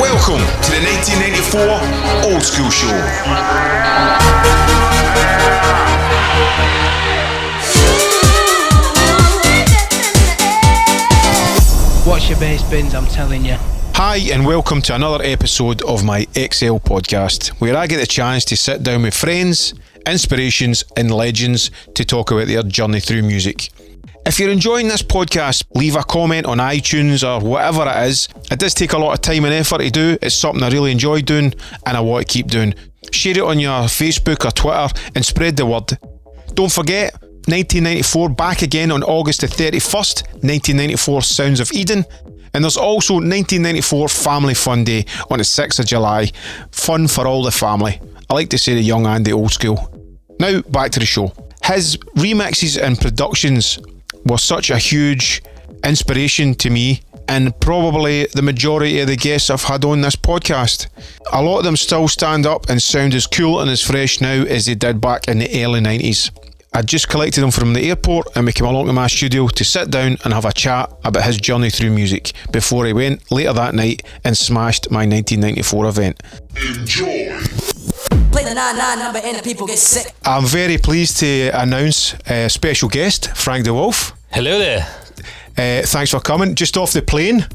Welcome to the 1984 Oldskool Show. Watch your bass bins, I'm telling you. Hi, and welcome to another episode of my XL podcast, where I get the chance to sit down with friends, inspirations, and legends to talk about their journey through music. If you're enjoying this podcast, leave a comment on iTunes or whatever it is. It does take a lot of time and effort to do. It's something I really enjoy doing and I want to keep doing. Share it on your Facebook or Twitter and spread the word. Don't forget, 1994 back again on August the 31st, 1994 Sounds of Eden. And there's also 1994 Family Fun Day on the 6th of July. Fun for all the family. I like to say the young and the old school. Now, back to the show. His remixes and productions were such a huge inspiration to me and probably the majority of the guests I've had on this podcast. A lot of them still stand up and sound as cool and as fresh now as they did back in the early 90s. I just collected him from the airport and we came along to my studio to sit down and have a chat about his journey through music before he went later that night and smashed my 1994 event. Play the 9-9 number and the people get sick. I'm very pleased to announce a special guest, Frank De Wulf. Hello there. Uh, thanks for coming. Just off the plane.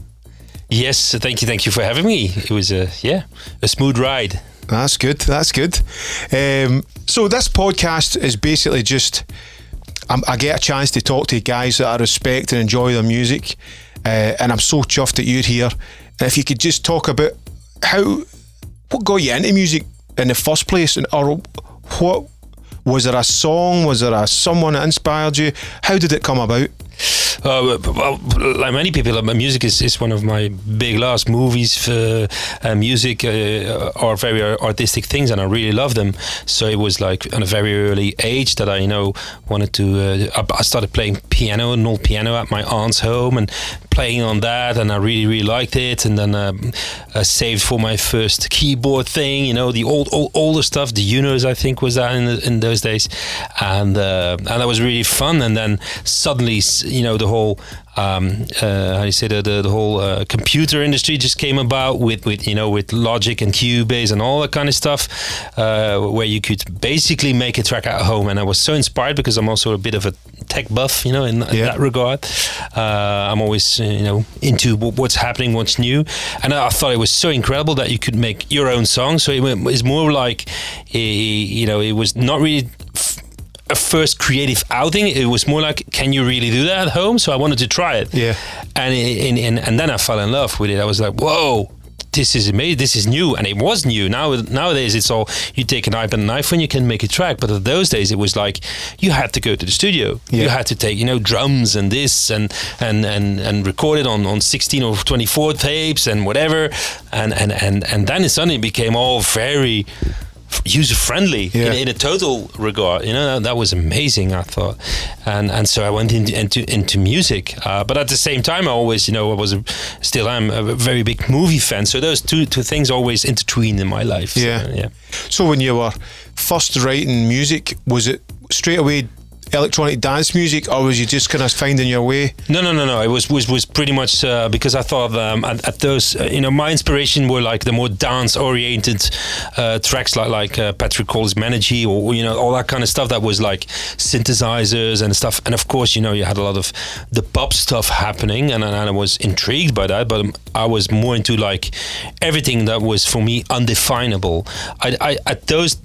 Yes, thank you, thank you for having me. It was a yeah, a smooth ride. That's good. That's good. Um, so this podcast is basically just I'm, I get a chance to talk to guys that I respect and enjoy their music, uh, and I'm so chuffed that you're here. And if you could just talk about how what got you into music in the first place, and or what was there a song? Was there a someone that inspired you? How did it come about? Uh, well, like many people, uh, music is, is one of my big loves. Movies, uh, uh, music uh, are very artistic things, and I really love them. So it was like at a very early age that I, you know, wanted to. I I started playing piano, an old piano at my aunt's home, and playing on that, and I really, really liked it. And then um, I saved for my first keyboard thing, you know, the old, old older stuff. The Junos, I think, was that in, the, in those days, and uh, and that was really fun. And then suddenly, you know, the whole um, uh, how do you say the the, the whole uh, computer industry just came about with with you know with Logic and Cubase and all that kind of stuff, uh, where you could basically make a track at home. And I was so inspired because I'm also a bit of a tech buff, you know, in, in Yeah. that regard. Uh, I'm always uh, you know into w- what's happening, what's new, and I thought it was so incredible that you could make your own song. So it was more like, a, you know, it was not really. A first creative outing. It was more like, can you really do that at home? So I wanted to try it. Yeah. And and and, and then I fell in love with it. I was like, whoa. This is amazing. This is new, and it was new. Now nowadays, it's all you take an iPad and an iPhone, you can make a track. But at those days, it was like you had to go to the studio. Yeah. You had to take, you know, drums and this and and and and record it on on 16 or 24 tapes and whatever. And and and and then it suddenly became all very user friendly Yeah. in, in a total regard. You know, that, was amazing. I thought, and and so I went into into, into music. Uh, but at the same time, I always, you know, I was a, still am a very big movie fan. So those two two things always intertwined in my life. So, Yeah. yeah. So when you were first writing music, was it straight away electronic dance music, or was you just kind of finding your way? No, no, no, no. It was was, was pretty much uh, because I thought um, at, at those, uh, you know, my inspiration were like the more dance-oriented uh, tracks, like like uh, Patrick Cowley's Menergy, or you know, all that kind of stuff that was like synthesizers and stuff. And of course, you know, you had a lot of the pop stuff happening, and, and I was intrigued by that. But I was more into like everything that was for me undefinable. I, I at those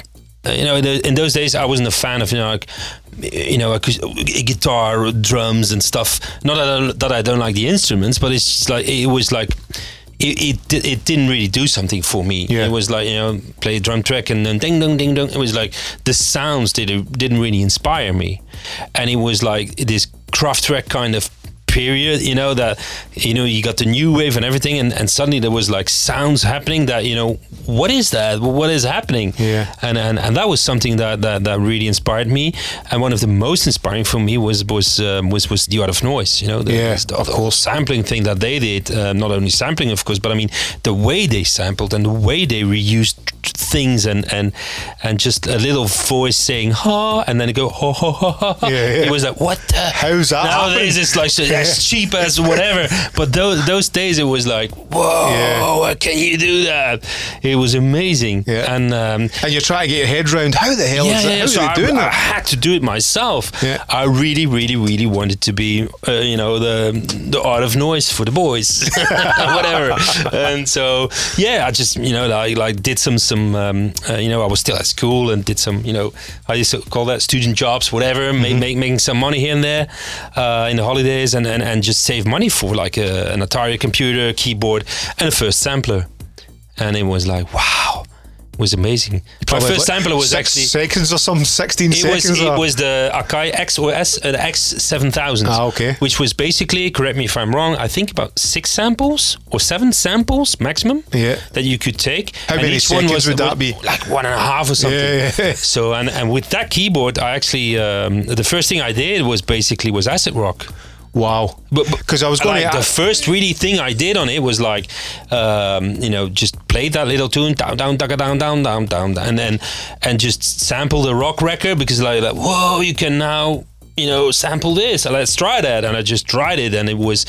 Uh, you know, in, those days, I wasn't a fan of you know, like, you know, guitar, drums, and stuff. Not that I, don't- that I don't like the instruments, but it's just like it was like. It, it, it didn't really do something for me. Yeah. It was like you know play a drum track and then ding dong ding dong. It was like the sounds did didn't really inspire me, and it was like this craft track kind of period you know that you know you got the new wave and everything and, and suddenly there was like sounds happening that you know what is that what is happening Yeah. and and, and that was something that, that that really inspired me and one of the most inspiring for me was was um, was was the art of noise you know the, Yeah, the, of the whole sampling thing that they did uh, not only sampling of course but i mean the way they sampled and the way they reused things and and and just a little voice saying ha and then it go ha ha ha ha ha. Yeah, yeah. it was like what the How's that nowadays happening? it's like so, as cheap as whatever. But those those days it was like, whoa, Yeah. can you do that? It was amazing. Yeah. And um, And you're trying to get your head round how the hell is that? How so are I, they doing I that? had to do it myself. Yeah. I really, really, really wanted to be, uh, you know, the the art of noise for the boys, whatever. and so, yeah, I just, you know, like, like did some some, um, uh, you know, I was still at school and did some, you know, I used to call that student jobs, whatever, make, make making some money here and there uh, in the holidays, and, and and just save money for like a, an Atari computer, keyboard, and a first sampler. And it was like, wow, it was amazing. My Probably first sampler was six actually seconds or some 16 it was seconds. it was the Akai XOS uh, the X7000. Ah, okay. Which was basically, correct me if I'm wrong, I think about six samples or seven samples maximum. Yeah. That you could take. How And many each one seconds was would that be? Like one and a half or something. Yeah, yeah. So and and with that keyboard, I actually um, the first thing I did was basically was acid rock. Wow. But Because I was going like, to the first really thing I did on it was like, um, you know, just play that little tune down, down, down, down, down, down, down, and then and just sample the rock record because like, like whoa, you can now you know sample this. So let's try that, and I just tried it, and it was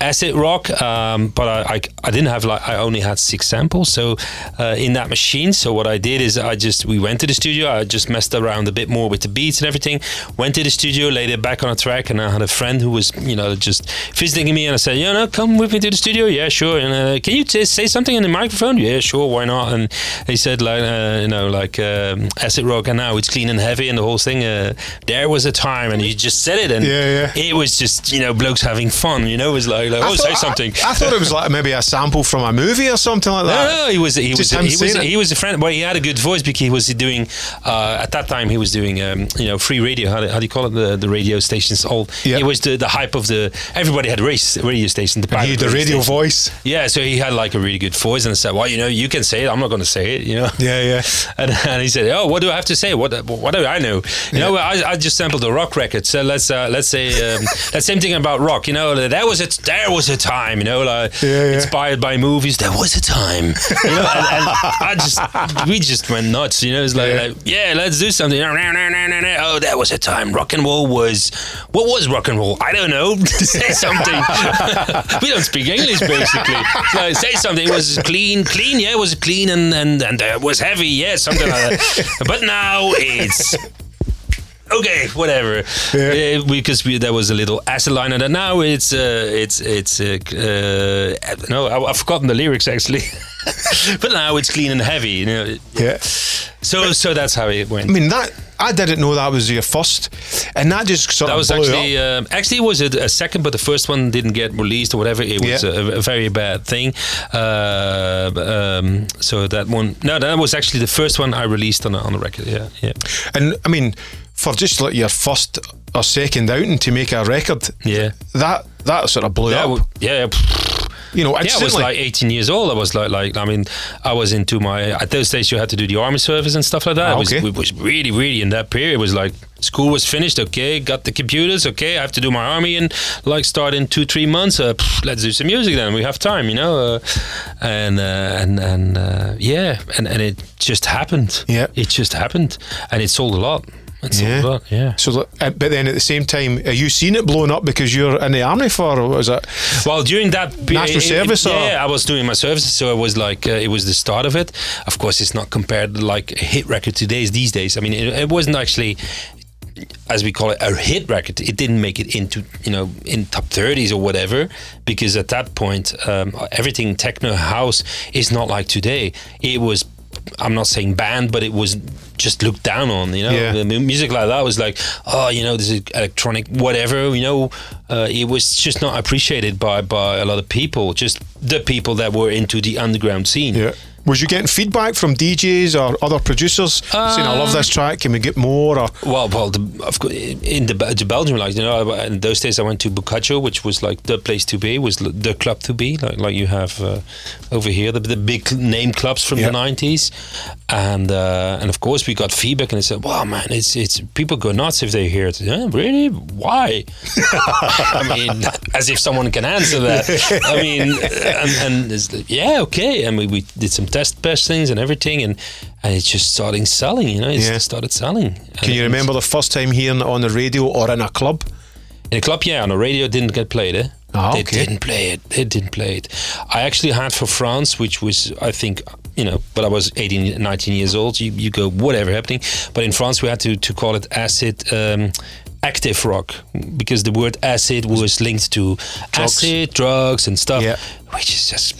acid rock. Um, but I, I I didn't have like I only had six samples, so uh, in that machine. So what I did is I just we went to the studio. I just messed around a bit more with the beats and everything. Went to the studio, laid it back on a track, and I had a friend who was you know just visiting me, and I said, you know, come with me to the studio. Yeah, sure. And uh, can you t- say something in the microphone? Yeah, sure. Why not? And he said like uh, you know like um, acid rock, and now it's clean and heavy, and the whole thing. Uh, there was a time, and he just said it, and Yeah, yeah. it was just you know blokes having fun. You know, it was like, like I oh, thought- say something. I, I thought it was like maybe a sample from a movie or something like No, that. no, he was he was Just he was he was a friend. Well, he had a good voice because he was doing uh, at that time he was doing um, you know free radio. How do, how do you call it? The the radio stations. All Yeah. it was the, the hype of the everybody had race radio station. The he had the radio station. voice. Yeah, so he had like a really good voice, and I said, "Well, you know, you can say it. I'm not going to say it." You know. Yeah, yeah. And, and he said, "Oh, what do I have to say? What what do I know? You know, I, I just sampled the rock record. So let's uh, let's say um, that same thing about rock. You know, that was a there was a time. You know, like Yeah, yeah. inspired by movies. There was a time. You know, and, and I just we just went nuts. You know, it's like, Yeah. like, yeah, let's do something. Oh, that was a time. Rock and roll was what was rock and roll? I don't know. say something. we don't speak English basically. So say something. It was clean, clean. Yeah, it was clean and and and uh, was heavy. Yeah, something like that. But now it's. Okay, whatever. Yeah. Uh, because we, there was a little acid line, and now it's uh, it's it's uh, uh, no, I, I've forgotten the lyrics actually. but now it's clean and heavy. You know. Yeah. So so that's how it went. I mean that I didn't know that was your first, and that just sort that of was blew actually um, actually it was a, a second, but the first one didn't get released or whatever. It was Yeah. a, a very bad thing. Uh, um, so that one, no, that was actually the first one I released on a, on the record. Yeah, yeah, And I mean, for just like your first or second outing to make a record, yeah. that that sort of blew Yeah, up. yeah, you know, yeah. I was like 18 years old. I was like, like, I mean, I was into my at those days. You had to do the army service and stuff like that. Ah, it was, okay. it was really, really in that period. It was like school was finished. Okay, got the computers. Okay, I have to do my army and like start in two, three months. Uh, pff, let's do some music then. We have time, you know. Uh, and uh, and and uh, yeah, and and it just happened. Yeah. it just happened, and it sold a lot. It sold Yeah. Yeah. So, uh, but then at the same time, are you seen it blowing up because you're in the army for? Or was it? Well, during that National service, or- yeah, I was doing my service, so it was like uh, it was the start of it. Of course, it's not compared to like a hit record today's these days. I mean, it, it wasn't actually. As we call it, a hit record. It didn't make it into you know in top thirties or whatever because at that point, um, everything techno house is not like today. It was, I'm not saying banned, but it was just looked down on. You know, Yeah. The music like that was like, oh, you know, this is electronic, whatever. You know, uh, it was just not appreciated by by a lot of people. Just the people that were into the underground scene. Yeah. Was you getting feedback from DJs or other producers saying, "I love this track. Can we get more?" Or Well, well, the, in the, the Belgium, like you know, in those days I went to Boccaccio, which was like the place to be, was the club to be, like like you have uh, over here, the, the big name clubs from Yeah. the nineties, and uh, and of course we got feedback, and they said, "Wow, man, it's it's people go nuts if they hear it." Yeah, really? Why? I mean, as if someone can answer that. I mean, and, and yeah, okay, and we, we did some test testings and everything, and and it's just starting selling. You know, it Yeah. started selling. can you remember the first time hearing on the radio or in a club? In a club, yeah. On the radio, didn't get played. Eh? Ah, they okay. didn't play it. They didn't play it. I actually had for France, which was, I think, you know, but I was 18, 19 years old. You, you go, whatever happening. But in France, we had to, to call it acid um, active rock because the word acid was linked to acid, drugs, and stuff, Yeah. Which is just,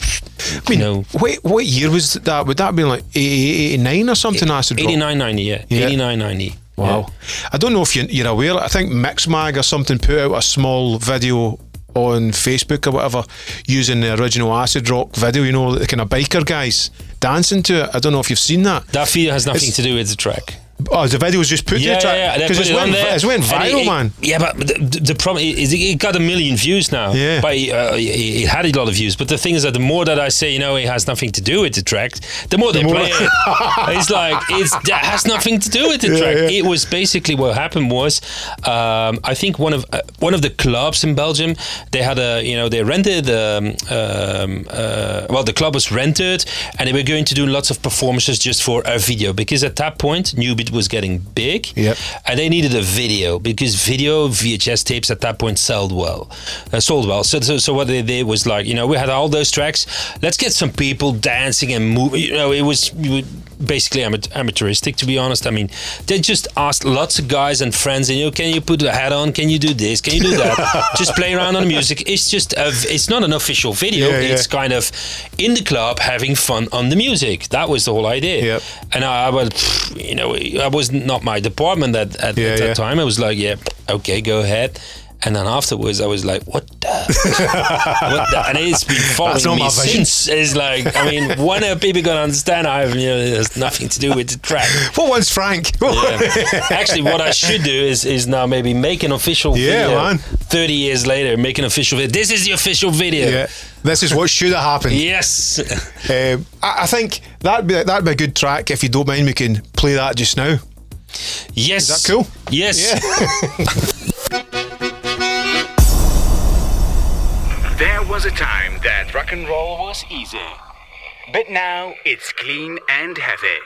I mean, you know, wait, what year was that? Would that have been like 88, 89 or something? Acid rock? 89, 90, yeah. Yeah. 89, 90. Wow. I don't know if you- you're aware. I think Mixmag or something put out a small video on Facebook or whatever using the original acid rock video. You know, the kind of biker guys dancing to it. I don't know if you've seen that. That video has nothing It's- to do with the track. Oh, the video was just put Yeah, the track yeah, yeah. Because it's it went, it's went viral, it- man. Yeah, but the, the, the problem is it got a million views now. Yeah. but uh, it, it had a lot of views. But the thing is that the more that I say, you know, it has nothing to do with the track, the more they more- play it. it's like it's that has nothing to do with the Yeah, track. yeah. It was basically what happened was, um, I think one of uh, one of the clubs in Belgium, they had a you know they rented um, um, uh, well the club was rented and they were going to do lots of performances just for a video because at that point Was getting big Yep. and they needed a video because video VHS tapes at that point sold well, uh, sold well. So, so, so what they did was like, you know, we had all those tracks. Let's get some people dancing and moving. You know, it was you would- basically ama- amateuristic, to be honest. I mean, they just asked lots of guys and friends, and you know, can you put a hat on? Can you do this? Can you do that? just play around on the music. It's just a, it's not an official video. Yeah, yeah. It's kind of in the club having fun on the music. That was the whole idea. Yep. And I, I was, you know, I was not my department at, at, Yeah, at that yeah. time. I was like, yeah, okay, go ahead. And then afterwards, I was like, what the? what the? And it's been following me since. It's like, I mean, when are people going to understand I have, you know, it has nothing to do with the track? What one's Frank? Yeah. Actually, what I should do is is now maybe make an official Yeah, video. man. 30 years later, make an official video. This is the official video. yeah. This is what should have happened. Yes. Um, I, I think that'd be that'd be a good track. If you don't mind, we can play that just now. Yes. Is that cool? Yes. There was a time that rock and roll was easy. But now it's clean and heavy.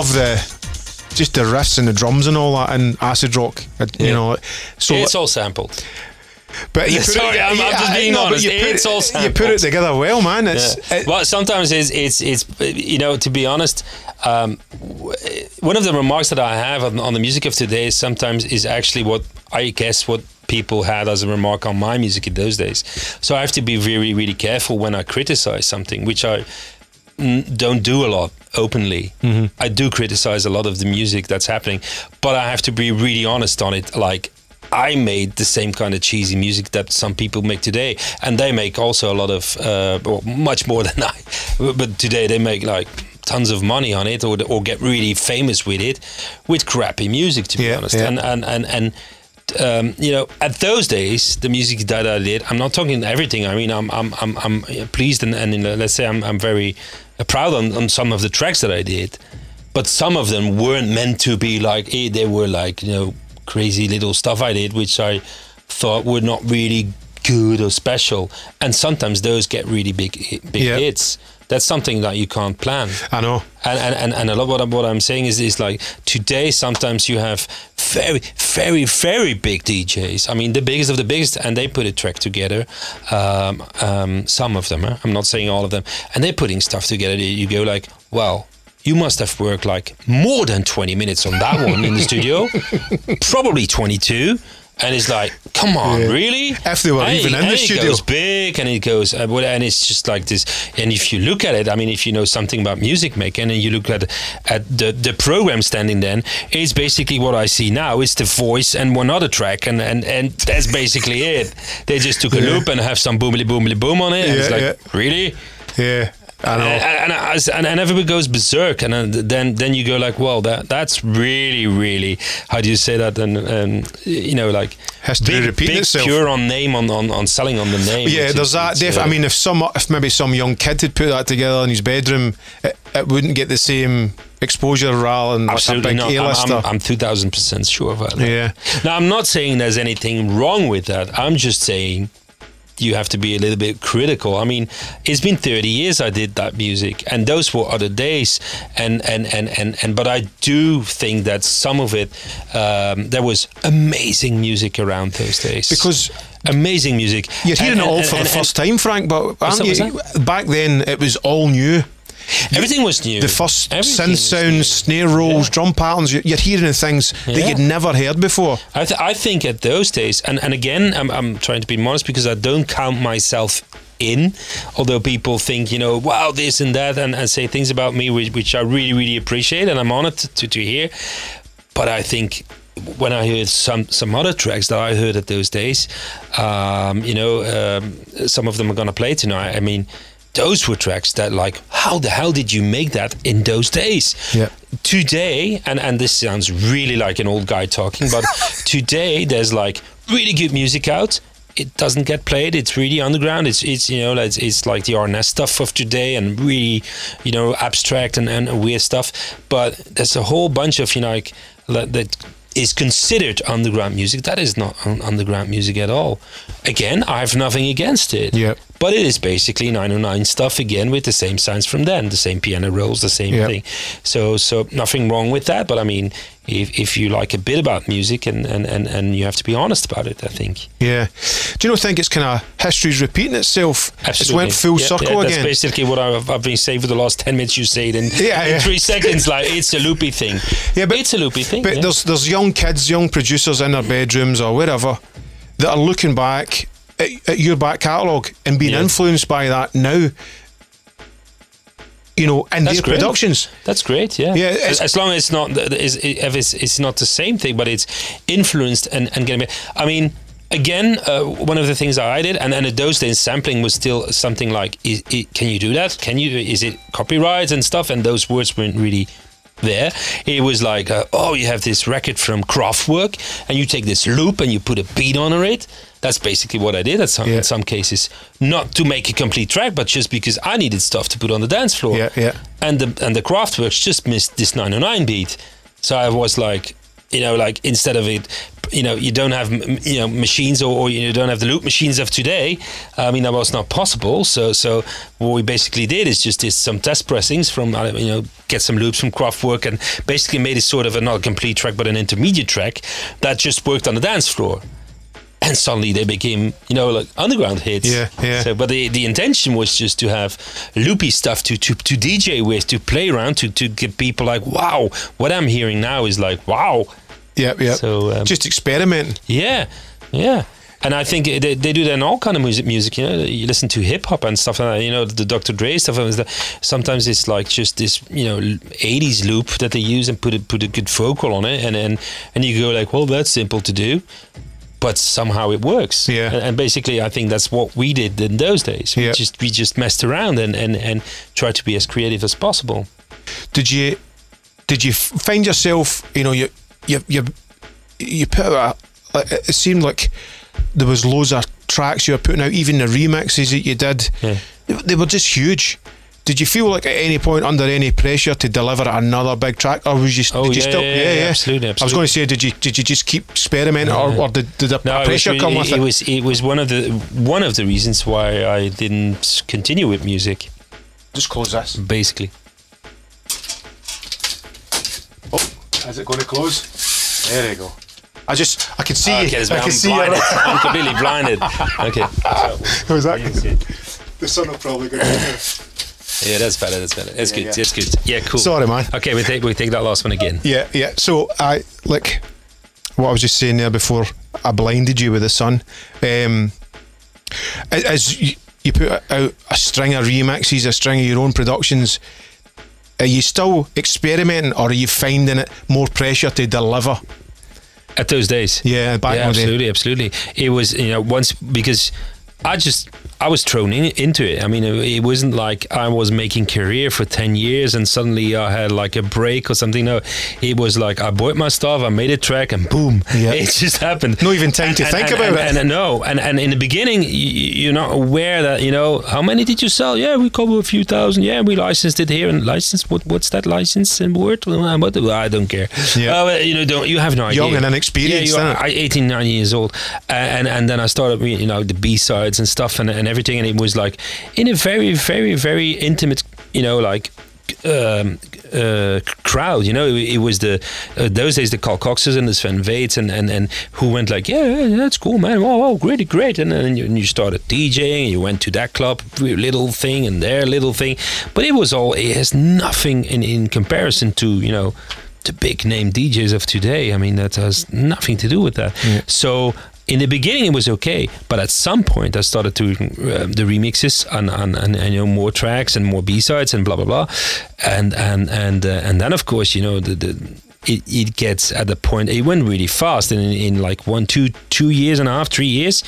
Love the just the riffs and the drums and all that in acid rock. uh, You Yeah. know, so it's all sampled. but you put Sorry, it, I'm- I'm just being honest. You put, It's all sampled. you put it together well, man. It's Yeah. it- well, sometimes it's, it's it's you know to be honest, um, one of the remarks that I have on, on the music of today is sometimes is actually what I guess what people had as a remark on my music in those days. So I have to be very really careful when I criticize something, which I don't do a lot openly. I do criticize a lot of the music that's happening, but I have to be really honest on it. Like I made the same kind of cheesy music that some people make today, and they make also a lot of uh, well, much more than I. But today they make like tons of money on it, or or get really famous with it, with crappy music. To be Yeah, honest, yeah. and and and and. Um, you know, at those days, the music that I did, I'm not talking everything. I mean, I'm, I'm, I'm, I'm pleased and, and uh, let's say I'm, I'm very proud on, on some of the tracks that I did, but some of them weren't meant to be like, eh, they were like, you know, crazy little stuff I did, which I thought were not really good or special. And sometimes those get really big, big Yeah. hits. That's something that you can't plan. I know. And, and, and, and a lot what I'm, what I'm saying is, is like today sometimes you have very very very big DJs. I mean the biggest of the biggest, and they put a track together. Um, um, some of them? I'm not saying all of them, and they're putting stuff together. You go like, well. You must have worked like more than 20 minutes on that one in the studio, probably 22. And it's like, come on, really? If they were And even in the studio. It goes big and it goes, uh, well, and it's just like this. And if you look at it, I mean, if you know something about music making and you look at at the the program standing, then it's basically what I see now. It's the voice and one other track, and and and that's basically it. They just took a Yeah. loop and have some boomly boomly boom on it. and it's Yeah, like, really? Yeah. And, and, and, and, and everybody goes berserk, and then then, you go like, well, that that's really, really, how do you say that? And um, you know, like History big, repeating big itself. pure on name on, on, on selling on the name. Yeah, It's- there's that. Def- uh, I mean, if some, if maybe some young kid had put that together in his bedroom, it, it wouldn't get the same exposure rather than like a big not. I'm. I'm, I'm 2000% sure of that. Yeah. Now, I'm not saying there's anything wrong with that. I'm just saying you have to be a little bit critical. I mean, it's been 30 years I did that music, and those were other days. And and and and, and but I do think that some of it, um, there was amazing music around those days. Because amazing music. You're hearing And- it all for and- the first time, Frank, but aren't that- you, back then it was all new. Everything was new. The first Everything synth sounds, snare rolls, Yeah. drum patterns, you're, you're hearing things that you'd never heard before. I, th- I think at those days, and, and again, I'm, I'm trying to be modest because I don't count myself in, although people think, you know, wow, this and that, and, and say things about me which, which I really, really appreciate, and I'm honored to, to hear. But I think when I heard some some other tracks that I heard at those days, um, you know, um, some of them are gonna play tonight. I mean, those were tracks that like, how the hell did you make that in those days? Yeah. Today, and and this sounds really like an old guy talking, but today there's like really good music out. It doesn't get played. It's really underground. It's it's you know it's, it's like the RNS stuff of today and really you know abstract and, and weird stuff. But there's a whole bunch of you know like that is considered underground music. That is not un- underground music at all. Again, I have nothing against it. Yep. But it is basically 909 stuff again with the same sounds from then, the same piano rolls, the same Yep. thing. So so nothing wrong with that. But I mean, if, if you like a bit about music and, and, and, and you have to be honest about it, I think. Yeah. Do you not think it's kind of history's repeating itself? It's went full Yeah, circle yeah, That's again. basically what I've, I've been saying for the last 10 minutes. You say it in, Yeah, in yeah. three seconds, like it's a loopy thing. Yeah, but- it's a loopy thing. But there's there's young kids, young producers in their bedrooms or wherever that are looking back at, at your back catalogue and being influenced by that now. You know, in That's their great. productions. That's great, yeah. Yeah, as, as long as it's not the- is if it's it's not the same thing, but it's influenced and and getting. I mean, again, uh, one of the things I did, and and at those days, sampling was still something like, is, i can you do that? Can you? Is it copyright and stuff? And those words weren't really there. It was like, uh, oh, you have this record from Kraftwerk, and you take this loop and you put a beat on it. That's basically what I did at some, Yeah. in some cases. Not to make a complete track, but just because I needed stuff to put on the dance floor Yeah, yeah. and the and the Kraftwerks just missed this 909 beat. So I was like, you know, like instead of it you know you don't have you know machines or, or you don't have the loop machines of today. I mean that was not possible. So so what we basically did is just did some test pressings from you know get some loops from Kraftwerk and basically made it sort of a not a complete track but an intermediate track that just worked on the dance floor. And suddenly they became, you know, like underground hits. Yeah, yeah. So, but the the intention was just to have loopy stuff to to, to DJ with, to play around, to to get people like, wow, what I'm hearing now is like, wow, Yep, yep. So, um, just experimenting. yeah, yeah. And I think they, they do that in all kind of music. Music, you know, you listen to hip hop and stuff like that. You know, the Dr. Dre stuff. and Sometimes it's like just this, you know, '80s loop that they use and put a put a good vocal on it, and and and you go like, well, that's simple to do, but somehow it works. Yeah. And, basically, I think that's what we did in those days. We Yeah. just we just messed around and and and tried to be as creative as possible. Did you did you find yourself? You know, you you you you put out. It seemed like there was loads of tracks you were putting out, even the remixes that you did. Yeah. They were just huge. Did you feel like at any point under any pressure to deliver another big track, or was you? Oh, did you yeah, still? yeah, yeah, absolutely, I was going to say, did you did you just keep experimenting, or, or did, did the No, it was pressure really- come with it, it? was it was one of the one of the reasons why I didn't continue with music. just close this. Basically, Oh, is it going to close? There you go. I just, I can see okay, you. that's I I'm can see blinded. you. I'm completely blinded. Okay, Was that? You can see it. The sun will probably go. Yeah, that's better. That's better. That's good. yeah. That's good. Yeah, cool. Sorry, man. Okay, we take we take that last one again. Yeah, yeah. So I like what I was just saying there before. I blinded you with the sun. Um, as you, you put out a string of remixes, a string of your own productions. Are you still experimenting, or are you finding it more pressure to deliver? At those days. Yeah, back yeah, in the day. absolutely, absolutely. It was you know once because I just I was thrown in, into it. I mean, it, it wasn't like I was making career for ten years and suddenly I had like a break or something. No, it was like I bought my stuff, I made a track, and boom, Yeah. it just happened. No even time to And- think and- about and- it. And, and no, and, and in the beginning, y- y- you're not aware that you know how many did you sell? Yeah, we cover a few thousand. Yeah, we licensed it here and licensed. What what's that license in word? What I don't care. Yeah. Uh, you know, don't you have no idea. Young and inexperienced, Yeah, you are, 18, 19 years old, and and then I started, you know, the B sides and stuff and, and everything, and it was like in a very, very, very intimate, you know, like. Um, uh, crowd, you know, it, it was the uh, those days the Carl Coxes and the Sven Väths and, and, and who went like, yeah, yeah, that's cool, man. Wow, wow, great, great. And then you, and you started DJing, and you went to that club, little thing, and their little thing, but it was all. It has nothing in in comparison to you know the big name DJs of today. I mean, that has nothing to do with that. So in the beginning, it was okay, but at some point, I started to uh, the remixes and, and, and, and you know more tracks and more B sides and blah blah blah, and and and uh, and then of course you know the. the it, it gets at the point it went really fast and in, in like one two two years and a half three years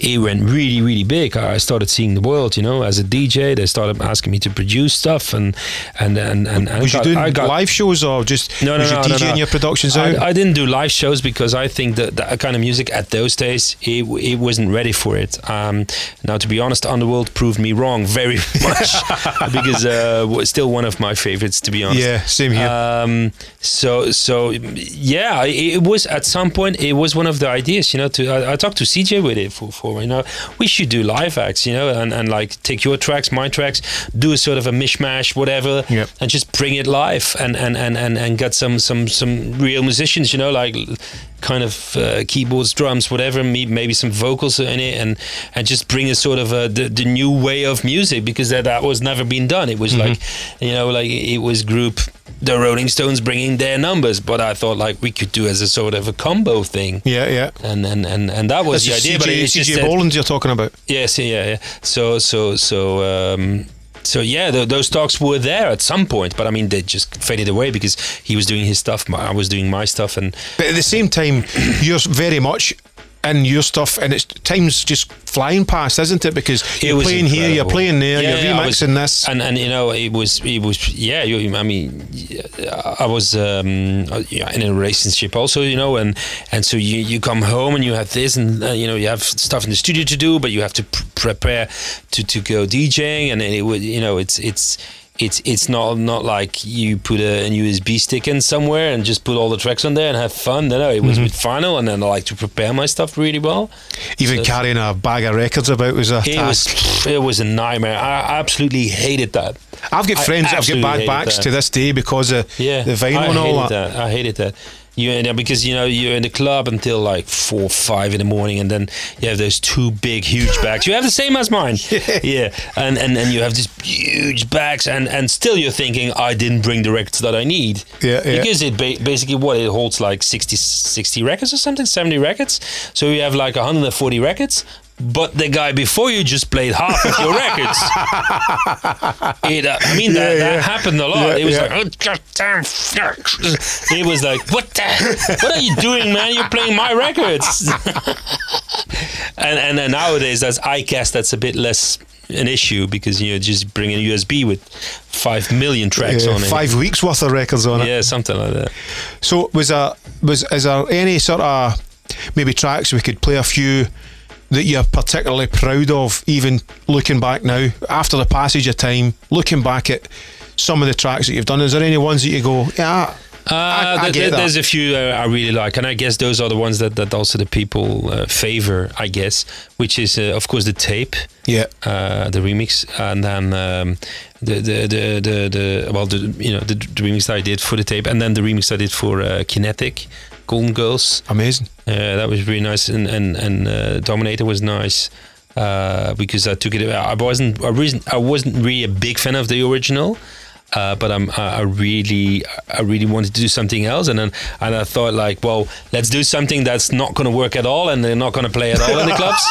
it went really really big i started seeing the world you know as a dj they started asking me to produce stuff and and and and, and Was I you doing I got, live shows or just no, no, was no, you no, DJing no. your productions out? I, I didn't do live shows because I think that that kind of music at those days it, it wasn't ready for it. Um, now, to be honest, Underworld proved me wrong very much because uh, was still one of my favorites. To be honest, Yeah, same here. Um, so so yeah, it, was at some point it was one of the ideas. You know, to I, I talked to CJ with it for, for you know we should do live acts. You know, and, and like take your tracks, my tracks, do a sort of a mishmash, whatever, Yep. and just bring it live and and and and, and get some some some real musicians. You know, like kind of uh, keyboards, drums, whatever, maybe some vocals in it, and and just bring a sort of a, the, the new way of music because that, that was never been done. It was Mm-hmm. like, you know, like it was group the Rolling Stones bringing their numbers, but I thought like we could do as a sort of a combo thing. yeah, yeah. And, and, and, and that was This the idea, but CJ, it's CJ that- Bolland you're talking about. Yes, yeah, yeah. So, so, so, um, so yeah, th- those talks were there at some point, but I mean, they just faded away because he was doing his stuff, I was doing my stuff, and But at the same time, you're very much in your stuff, and it's time's just flying past, isn't it? Because It you're playing here, you're playing there, Yeah, you're I was- this. and and you know, it was it was yeah. You, I mean, I was um, in a relationship also, you know, and and so you you come home and you have this, and uh, you know, you have stuff in the studio to do, but you have to pr- prepare to to go DJing, and it would you know, it's it's it's it's not not like you put a, an USB stick in somewhere and just put all the tracks on there and have fun. No, no, it was mm-hmm. with vinyl, and then I like to prepare my stuff really well. Even So- carrying a bag of records about was a It task. was it was a nightmare. I absolutely hated that. I've got I friends that have got bag backs that. to this day because of Yeah, the vinyl I and all hated that. I hated that. You end up because you know you're in the club until like four, five in the morning, and then you have those two big, huge bags. You have the same as mine, yeah. And and and you have these huge bags, and and still you're thinking I didn't bring the records that I need, Yeah, yeah. Because it ba- basically what it holds like 60, 60 records or something, seventy records. So you have like 140 records. But the guy before you just played half of your records. It, uh, I mean, that, Yeah, that happened a lot. Yeah, it was yeah. like, oh, goddamn fuck. It was like, what the? What are you doing, man? You're playing my records. and, and then nowadays, that's I guess that's a bit less an issue because you know just bring a USB with five million tracks Yeah, on it. five weeks worth of records on it. yeah, something like that. So was there was is there any sort of maybe tracks we could play a few that you're particularly proud of, even looking back now after the passage of time, looking back at some of the tracks that you've done? Is there any ones that you go, yeah, Uh, I, I th- get th- there's a few I really like, and I guess those are the ones that, that also the people uh, favor. I guess, which is uh, of course the tape, yeah, uh, the remix, and then um, the, the the the the well, the you know the, the remix that I did for the tape, and then the remix I did for uh, Kinetic, Golden Girls. amazing. Uh, that was really nice, and and and uh, Dominator was nice uh, because I took it. I wasn't I wasn't I wasn't really a big fan of the original. Uh, but I'm, I really, I really wanted to do something else, and then, and I thought like, well, let's do something that's not going to work at all, and they're not going to play at all in the clubs,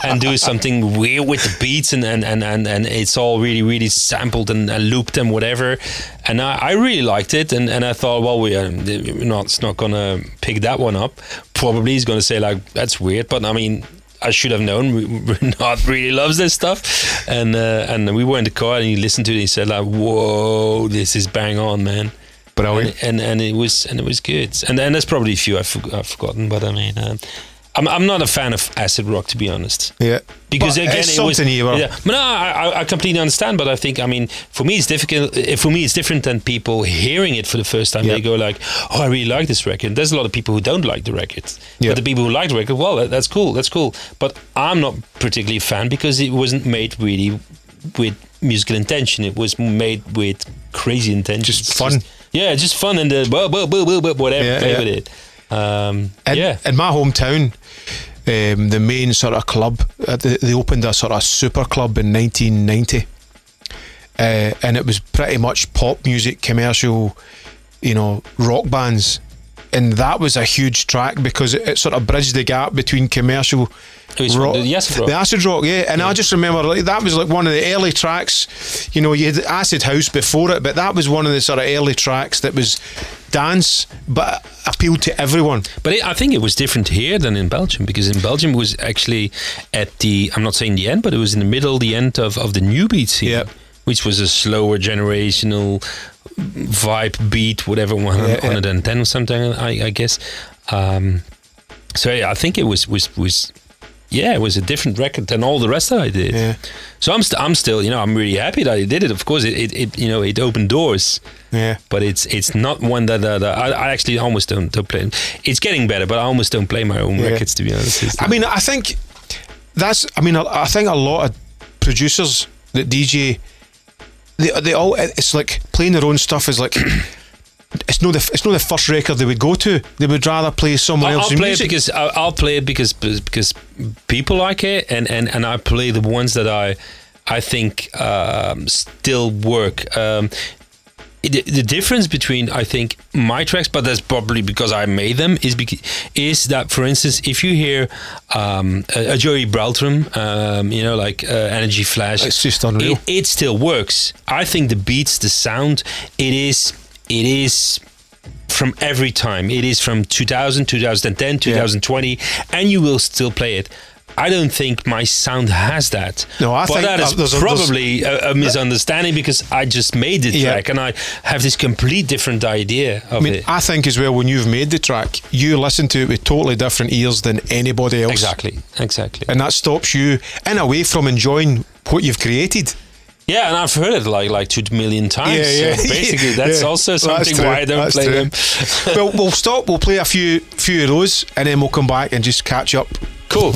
and do something weird with the beats, and and and and, and it's all really, really sampled and, and looped and whatever, and I, I really liked it, and, and I thought, well, we are we're not, it's not going to pick that one up. Probably he's going to say like, that's weird, but I mean, I should have known Renaat really loves this stuff, and uh, and we were in the car and he listened to it. and He said like, "Whoa, this is bang on, man!" Brilliant. And, and and it was and it was good. And and there's probably a few I've, I've forgotten, but I mean, um, I'm I'm not a fan of acid rock to be honest. Yeah, Because But again, it's it was yeah. But no, I, I- completely understand. But I think, I mean, for me, it's difficult. eh, For me, it's different than people hearing it for the first time. Yeah. They go like, "Oh, I really like this record." There's a lot of people who don't like the record. Yeah. But the people who like the record, well, that- that's cool. That's cool. But I'm not particularly a fan because it wasn't made really with musical intention. It was made with crazy intention. Just fun. yeah, just fun and the blah, blah, blah, blah, blah, whatever Yeah, yeah. it. Um, In, yeah. in my hometown, um, the main sort of club, uh, they, they opened a sort of super club in 1990. Uh, and it was pretty much pop music, commercial, you know, rock bands. And that was a huge track because it, it sort of bridged the gap between commercial rock, the acid rock. the acid rock, yeah. And I just remember like that was like one of the early tracks. You know, you had acid house before it, but that was one of the sort of early tracks that was dance, but appealed to everyone. But it, I think it was different here than in Belgium because in Belgium it was actually at the I'm not saying the end, but it was in the middle, the end of, of the new beat scene, Yep. which was a slower generational vibe beat, whatever, 100, Yeah, yeah. 110 or something, I, I guess. Um, so yeah, I think it was was was yeah, it was a different record than all the rest that I did. Yeah. So I'm st- I'm still you know I'm really happy that I did it. Of course, it, it, it you know it opened doors Yeah. but it's it's not one that, that, that I, I actually almost don't, don't play. It's getting better, but I almost don't play my own Yeah. records to be honest. I mean, I think that's. I mean, I, I think a lot of producers that DJ, they they all. It's like playing their own stuff is like. It's not the it's not the first record they would go to. They would rather play someone I'll, I'll else's play music. it because I'll, I'll play it because because people like it, and, and, and I play the ones that I I think um, still work. Um, the, the difference between I think my tracks, but that's probably because I made them, is bec- is that for instance, if you hear um, a, a Joey Beltram, um, you know, like uh, Energy Flash, It's just unreal. It, it still works. I think the beats, the sound, it is it is from every time. It is from 2000, 2010, 2020, and you will still play it. I don't think my sound has that. No, I but think, that uh, is there's there's- probably a, a misunderstanding because I just made the Yeah. track and I have this complete different idea of I mean, it. I think as well when you've made the track, you listen to it with totally different ears than anybody else. Exactly, exactly. and that stops you in a way from enjoying what you've created. Yeah, and I've heard it like like two million times. Yeah, yeah. So basically, that's Yeah. also That's something true. why I don't That's play true. them. well, we'll stop. We'll play a few few of those, and then we'll come back and just catch up. Cool.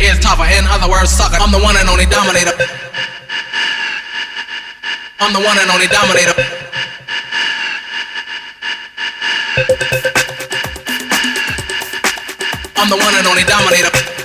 Is tougher. In other words, sucker. I'm the one and only dominator. I'm the one and only dominator. I'm the one and only dominator.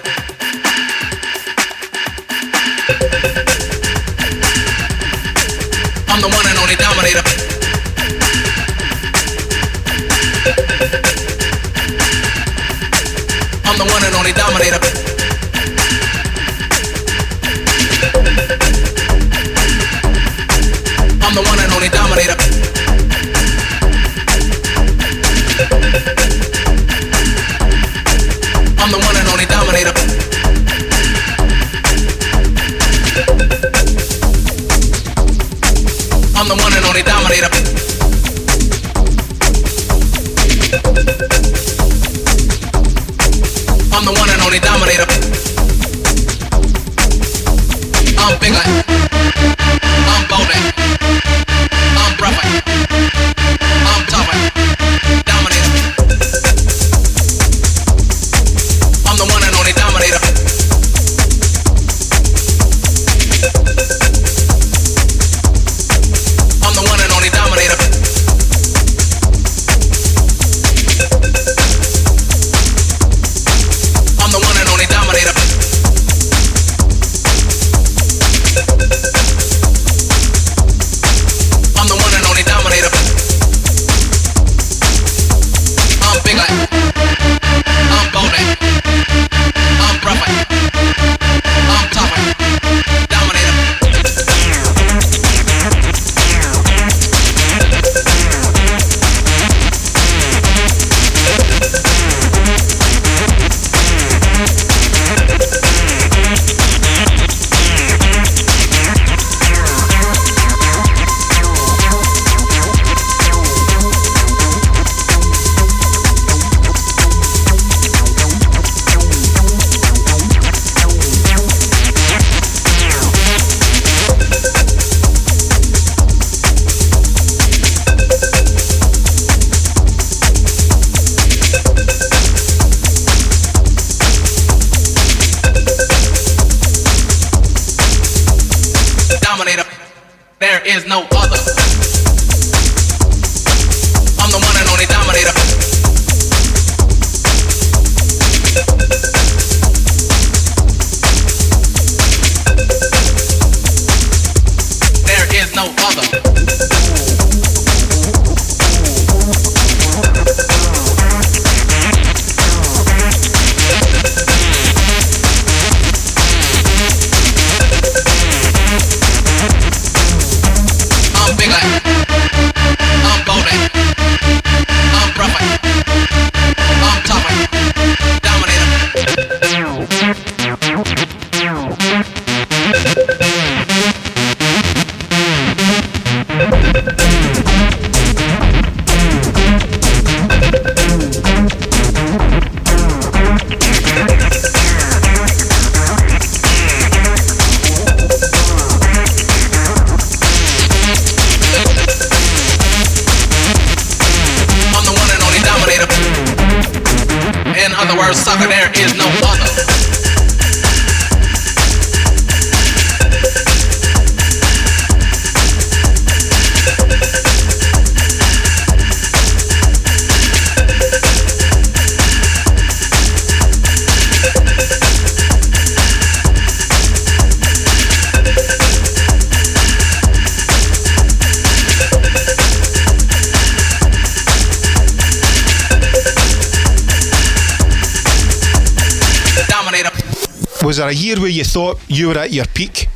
There a year where you thought you were at your peak?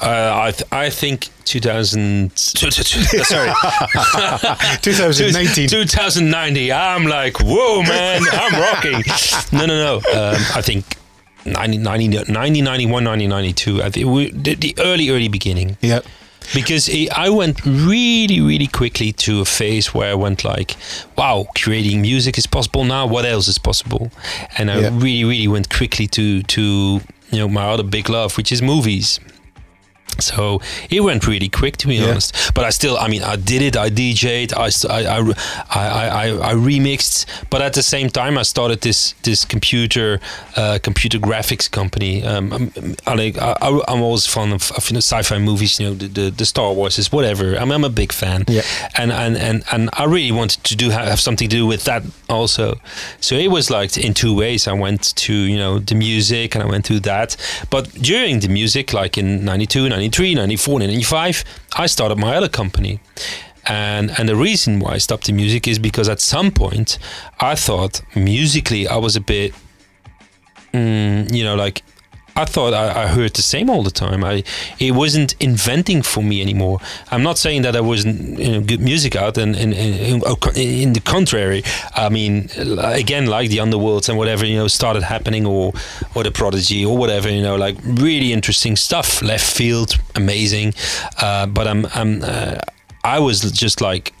Uh, I th- I think 2000. Sorry, 2019. 2090. I'm like, whoa, man, I'm rocking. No, no, no. Um, I think 90, 90, 90, 91, 90, 92. I think we, the, the early, early beginning. Yep. Because it, I went really, really quickly to a phase where I went like, wow, creating music is possible now. What else is possible? And I Yeah. really, really went quickly to to you know my other big love, which is movies. So it went really quick, to be Yeah. honest. But I still, I mean, I did it. I DJ'd. I, I, I, I, I, I remixed. But at the same time, I started this this computer uh, computer graphics company. Um, I'm, I like, I, I- I'm always fond of, of you know, sci-fi movies. You know, the, the, the Star Wars is whatever. I'm, I'm a big fan. Yeah. And, and and and I really wanted to do have something to do with that also. So it was like in two ways. I went to you know the music and I went to that. But during the music, like in 92, 93, 94, 95, I started my other company. And and the reason why I stopped the music is because at some point I thought musically I was a bit mm, you know like I thought I, I heard the same all the time. I it wasn't inventing for me anymore. I'm not saying that I wasn't you know, good music out, and, and, and in the contrary, I mean, again, like the underworlds and whatever you know started happening, or or the prodigy or whatever you know, like really interesting stuff, left field, amazing. Uh, but I'm I'm uh, I was just like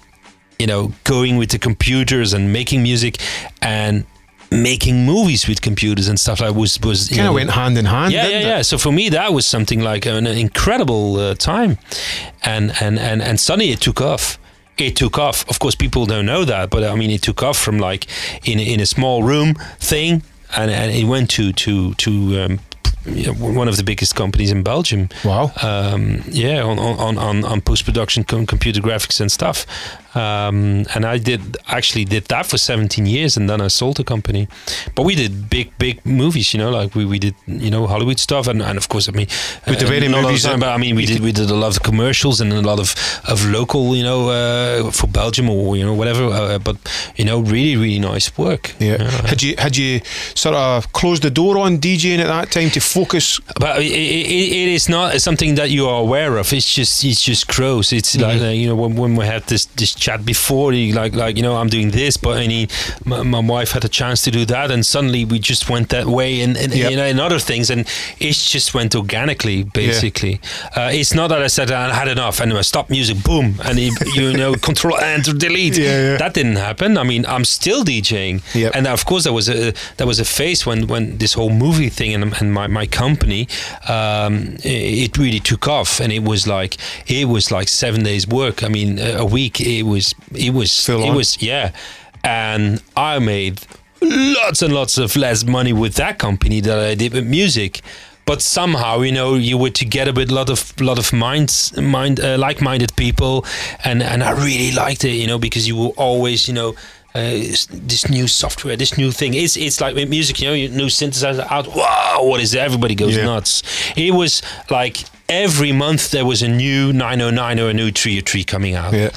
you know going with the computers and making music and making movies with computers and stuff like was was Kind of went hand in hand. yeah, yeah, yeah. it? So for me, that was something like an incredible uh, time, and and and and suddenly it took off. It took off. Of course, people don't know that, but I mean, it took off from like in in a small room thing, and and it went to to to. Um, one of the biggest companies in Belgium. Wow. Um, yeah, on on on, on post production, com- computer graphics and stuff. Um, and I did actually did that for 17 years, and then I sold the company. But we did big big movies, you know, like we, we did you know Hollywood stuff, and, and of course I mean, With the uh, very not movies time, but I mean we did we did a lot of commercials and a lot of of local, you know, uh, for Belgium or you know whatever. Uh, but you know, really really nice work. Yeah. Had you had you sort of closed the door on DJing at that time to focus? But it, it, it is not something that you are aware of. It's just it's just gross. It's like uh, you know when, when we had this this chat before, you like like you know I'm doing this, but mean my, my wife had a chance to do that, and suddenly we just went that way, and, and Yep. you know and other things, and it just went organically. Basically, uh, it's not that I said I had enough and I stopped music, boom, and it, you know control enter delete. Yeah, yeah. That didn't happen. I mean I'm still DJing, Yep. and of course there was a there was a phase when when this whole movie thing and, and my, my company um, it really took off and it was like it was like seven days work i mean a a week it was it was it was yeah and i made lots and lots of less money with that company that i did with music but somehow you know you were together with a lot of lot of minds mind uh, like-minded people and and i really liked it you know because you were always you know uh, this new software, this new thing. It's it's like with music, you know, you- new synthesizer out. Wow, what is that? Everybody goes Yeah. nuts. It was like every month there was a new 909 or a new 303 coming out. Yeah.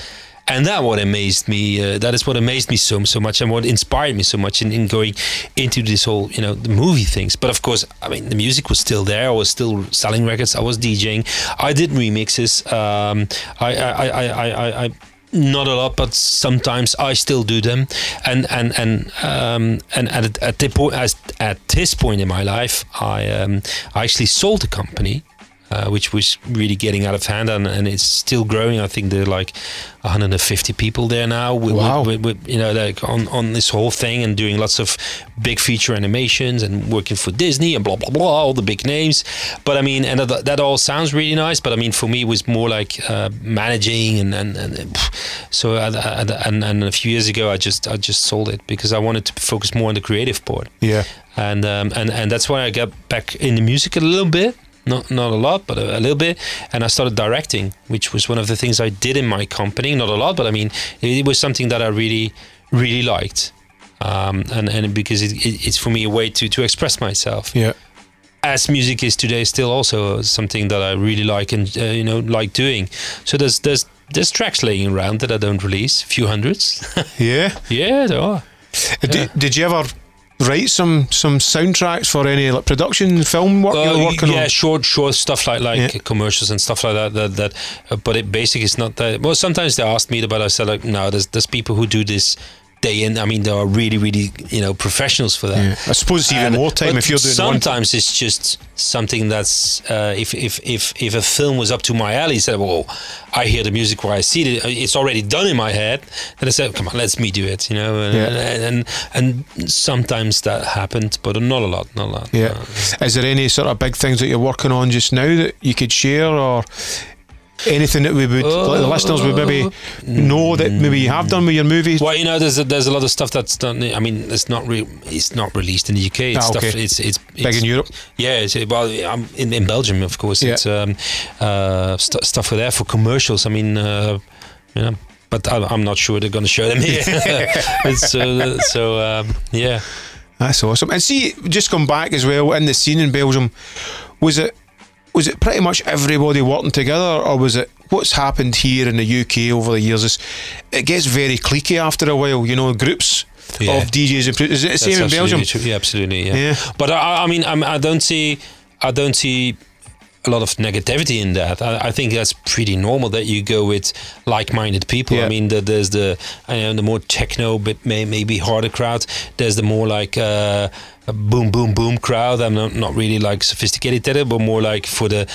And that what amazed me. Uh, that is what amazed me so so much, and what inspired me so much in, in going into this whole, you know, the movie things. But of course, I mean, the music was still there. I was still selling records. I was DJing. I did remixes. Um, I, I, I, I, I, I not a lot, but sometimes I still do them. And and and um, and at at, the point, at this point in my life, I um, I actually sold the company. Uh, which was really getting out of hand and, and it's still growing. I think there are like 150 people there now. With, Wow. with, with, you know, like on, on this whole thing and doing lots of big feature animations and working for Disney and blah blah blah, all the big names. But I mean, and that, that all sounds really nice. But I mean, for me, it was more like uh, managing and and, and so. I, I, and, and a few years ago, I just I just sold it because I wanted to focus more on the creative part Yeah. and um, and and that's why I got back in the music a little bit. Not not a lot, but a, a little bit. And I started directing, which was one of the things I did in my company. Not a lot, but I mean, it, was something that I really really liked. Um, and and because it, it, it's for me a way to to express myself. Yeah. As music is today, still also something that I really like and uh, you know like doing. So there's there's there's tracks laying around that I don't release, a few hundreds. Yeah. yeah, there are. Uh, Did, did you ever write some some soundtracks for any like production film work Uh, were working yeah, on? Yeah, short, short stuff like like Yeah. commercials and stuff like that. That that, uh, but it basically is not that. Well, sometimes they asked me about. it, I said like, no, there's there's people who do this day in. I mean, there are really, really, you know, professionals for that. Yeah. I suppose it's even And- more time if you're doing one. Sometimes it's just something that's uh, if if if if a film was up to my alley, said, "Well, I hear the music where I see it. It's already done in my head." Then I said, "Come on, let's me do it," you know. And Yeah. and, and sometimes that happened, but not a lot, not a lot. Yeah. Is there any sort of big things that you're working on just now that you could share or anything that we would like the listeners would maybe know that maybe you have done with your movies? Well, you know, there's a, there's a lot of stuff that's done. I mean, it's not re- it's not released in the UK. It's Ah, stuff. okay. It's it's, Big it's in Europe? Yeah, it's, well, I'm in, in Belgium, of course. Yeah. It's um, uh, st- stuff for there for commercials. I mean, uh, you know, but I, I'm not sure they're going to show them here. it's, uh, so um, yeah. That's awesome. And see, just come back as well in the scene in Belgium, was it was it pretty much everybody working together, or was it what's happened here in the UK over the years? Is it gets very cliquey after a while, you know, groups Yeah. of DJs and is it the That's same in Belgium? true. Yeah, absolutely. Yeah. Yeah. But I, I mean, I'm, I don't see, I don't see a lot of negativity in that. I, I think that's pretty normal that you go with like-minded people. Yeah. I mean, the, there's the, I know, the more techno, but may, maybe harder crowd. There's the more like uh, a boom, boom, boom crowd. I'm not, not really like sophisticated techno, but more like for the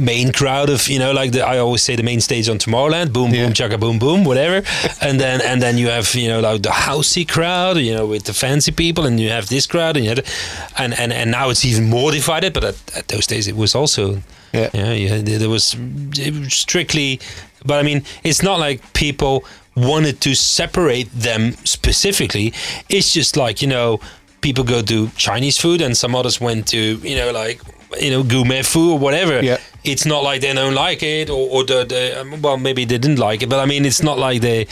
main crowd of you know like the I always say the main stage on Tomorrowland boom Yeah. boom chaka boom boom whatever and then and then you have you know like the housey crowd you know with the fancy people and you have this crowd and you had, and and and now it's even more divided but at, at those days it was also Yeah. yeah yeah there there was it was strictly but I mean it's not like people wanted to separate them specifically it's just like you know people go to Chinese food and some others went to you know like you know gourmet food or whatever Yeah. it's not like they don't like it or, or the, the um, well maybe they didn't like it but i mean it's not like they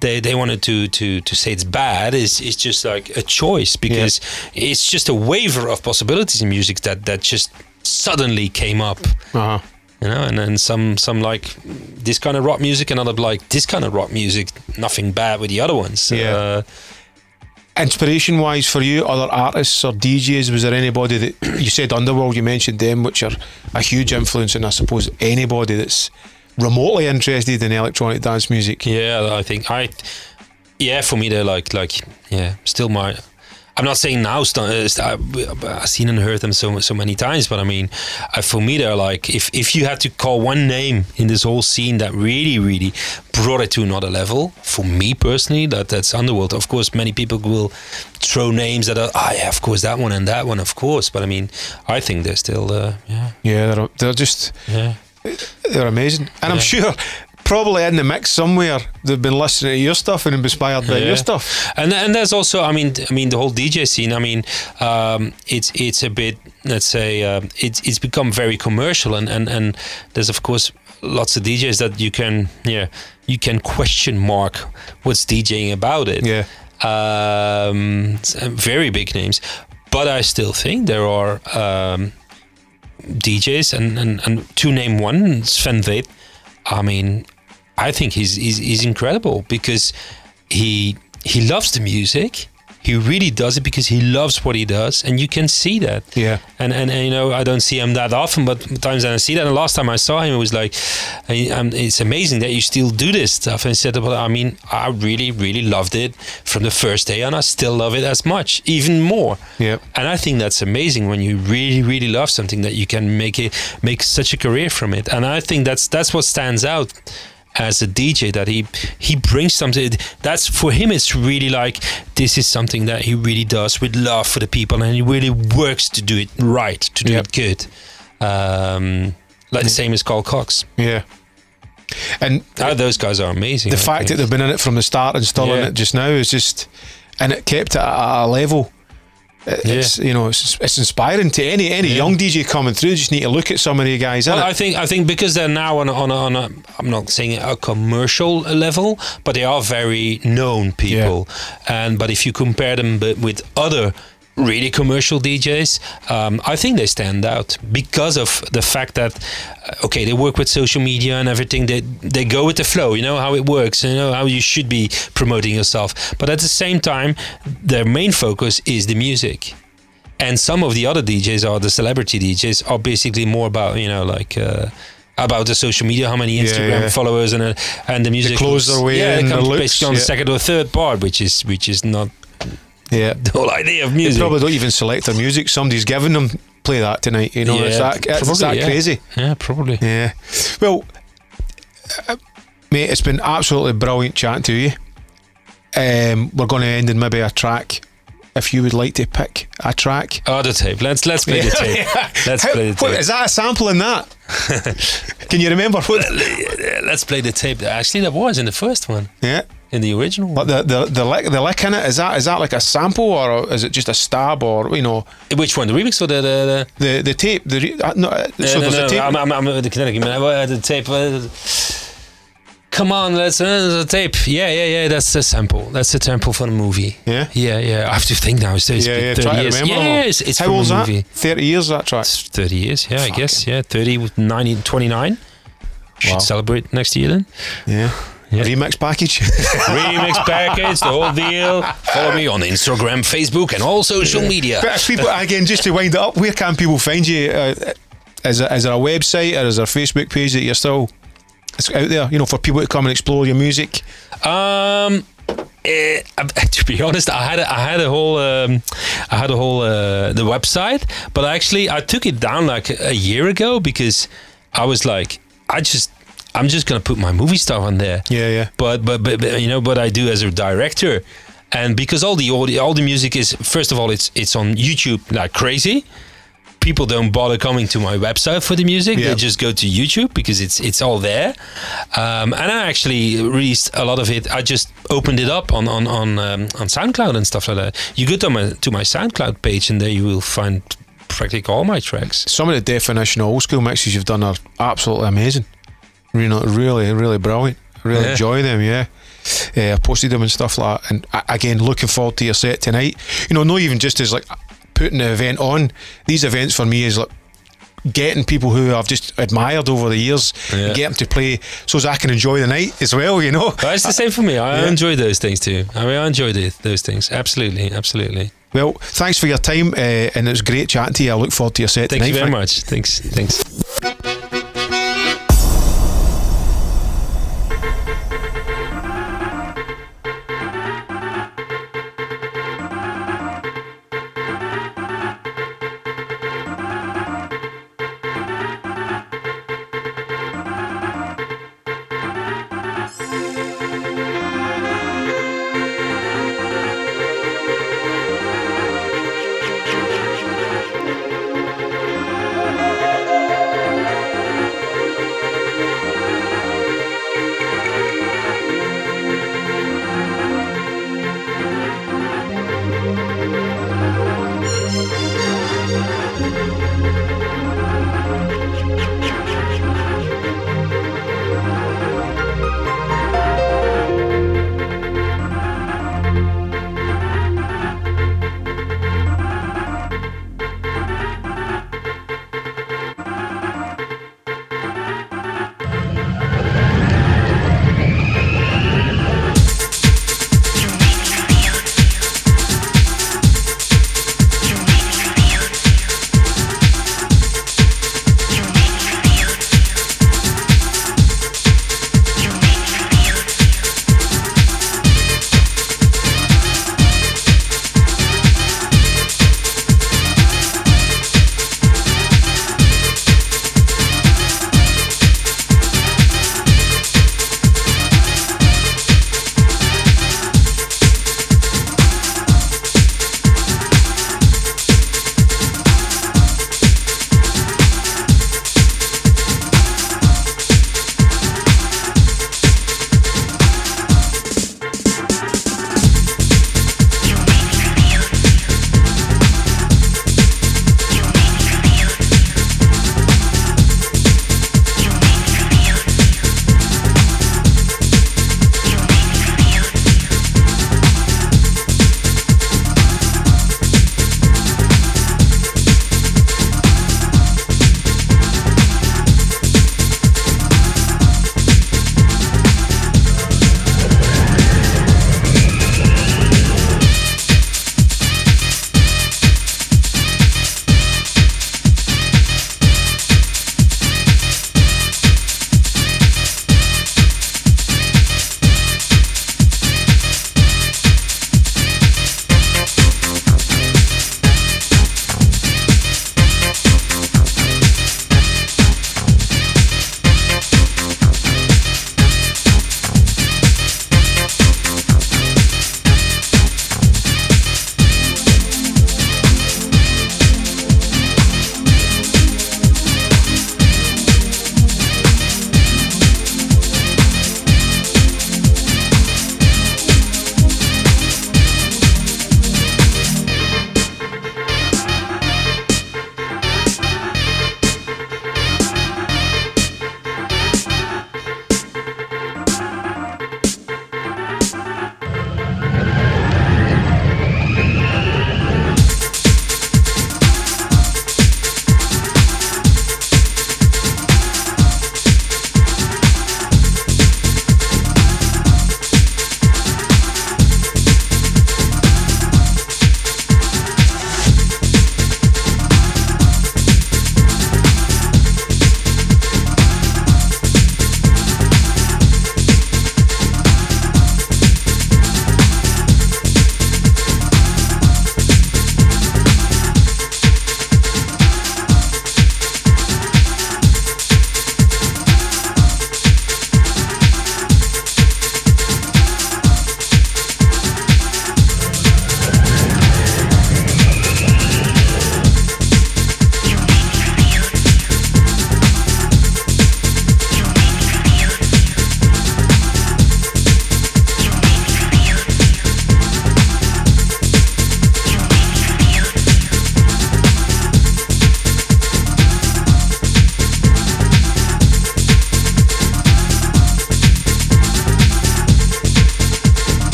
they, they wanted to, to, to say it's bad it's, it's just like a choice because it's just a waiver of possibilities in music that, that just suddenly came up Uh-huh. you know and then some some like this kind of rock music and other like this kind of rock music nothing bad with the other ones Yeah. uh, Inspiration wise for you, other artists or DJs, was there anybody that you said Underworld, you mentioned them, which are a huge influence, and I suppose anybody that's remotely interested in electronic dance music? Yeah, I think I. Yeah, for me they're like like yeah, still my. I'm not saying now. uh, I've seen and heard them so so many times, but I mean, for me they're like if if you had to call one name in this whole scene that really really brought it to another level. For me personally, that that's Underworld. Of course, many people will throw names that are ah yeah, of course that one and that one, of course. But I mean, I think they're still uh, yeah Yeah, they're, they're just yeah. they're amazing, and I'm sure probably in the mix somewhere they've been listening to your stuff and inspired by Yeah. your stuff. And and there's also, I mean, I mean the whole DJ scene. I mean, um, it's it's a bit, let's say, um, it's it's become very commercial, and and and there's of course lots of DJs that you can, yeah, you can question mark what's DJing about it. Yeah. Um, uh, very big names, but I still think there are. Um, DJs and, and, and to name one, Sven Väth. I mean, I think he's, he's he's incredible because he he loves the music. He really does it because he loves what he does, and you can see that. Yeah. And and, and you know, I don't see him that often, but times that I see that. And the last time I saw him, it was like, I, it's amazing that you still do this stuff. And he said, "Well, I mean, I really, really loved it from the first day, and I still love it as much, even more." Yeah. And I think that's amazing when you really, really love something that you can make it make such a career from it. And I think that's that's what stands out as a DJ that he he brings something that's for him it's really like this is something that he really does with love for the people and he really works to do it right to do Yep. it good um, like the same as Carl Cox Yeah. And Ah, those guys are amazing the I fact think. that they've been in it from the start and still in it just now is just, and it kept it at a level. It- It's you know it's, it's inspiring to any any Yeah. young DJ coming through. Just need to look at some of the guys Well. I think I think because they're now on a, on a, on a I'm not saying a commercial level, but they are very known people. And but if you compare them with other really commercial DJs, um, I think they stand out because of the fact that uh, okay, they work with social media and everything. They they go with the flow. You know how it works. You know how you should be promoting yourself. But at the same time, their main focus is the music and some of the other DJs are the celebrity DJs are basically more about you know like uh, about the social media, how many Instagram yeah. followers and uh, and the music. clothes comes- they're wearing, yeah, it the looks, basically on the second or third part, which is which is not Yeah. the whole idea of music. They probably don't even select their music. Somebody's giving them play that tonight. You know, it's that, it's probably, that yeah. crazy. Yeah, probably. Yeah. Well, uh, mate, it's been absolutely brilliant chatting to you. Um, we're going to end in maybe a track. If you would like to pick a track, Oh, the tape. Let's let's play the tape. Let's How- play the what, tape. is that a sample in that? Can you remember what? Let's play the tape. Actually, that was in the first one, Yeah. In the original. But the the the lick, the lick in it is that is that like a sample or is it just a stab or you know Which one? The remix or the the? the the the tape the re- uh, no, uh, so no, no, a tape I'm, I'm, I'm the Connecticut man. Uh, The tape. Uh, come on, let's uh, the tape. Yeah, yeah, yeah. That's the sample. That's the sample for the movie. Yeah? yeah, yeah. I have to think now. It's, it's yeah yeah been 30 try to years. remember yeah, it's, it's how old's that 30 years that track It's 30 years. Yeah, I guess. Yeah, 30 with 90, 29. Should celebrate next year then. yeah, Yeah. remix package Remix package, the whole deal. Follow me on Instagram, Facebook, and all social media. but if people again just to wind it up where can people find you uh, is, there, is there a website or is there a Facebook page that you're still it's out there you know for people to come and explore your music Um, eh, to be honest, I had a, I had a whole um, I had a whole uh, the website, but actually I took it down like a year ago because I was like, I just I'm just gonna put my movie stuff on there. Yeah, yeah. But but but, but you know what I do as a director, and because all the audio, all the music is first of all it's it's on YouTube like crazy. People don't bother coming to my website for the music; Yeah. they just go to YouTube because it's it's all there. Um, and I actually released a lot of it. I just opened it up on on on um, on SoundCloud and stuff like that. You go to my to my SoundCloud page, and there you will find practically all my tracks. some of the definition old school mixes you've done are absolutely amazing you know really really brilliant really Yeah. enjoy them yeah uh, I posted them and stuff like that and again looking forward to your set tonight you know not even just as like putting the event on these events for me is like getting people who I've just admired over the years Yeah. and get them to play so as I can enjoy the night as well you know But it's the same for me. I Yeah. enjoy those things too. I mean, I enjoy the, those things. Absolutely, absolutely. well thanks for your time uh, and it was great chatting to you I look forward to your set Thank tonight you very Frank. much. Thanks. Thanks.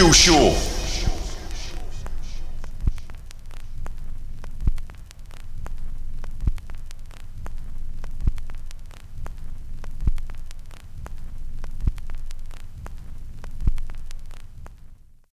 1994 Old School Show.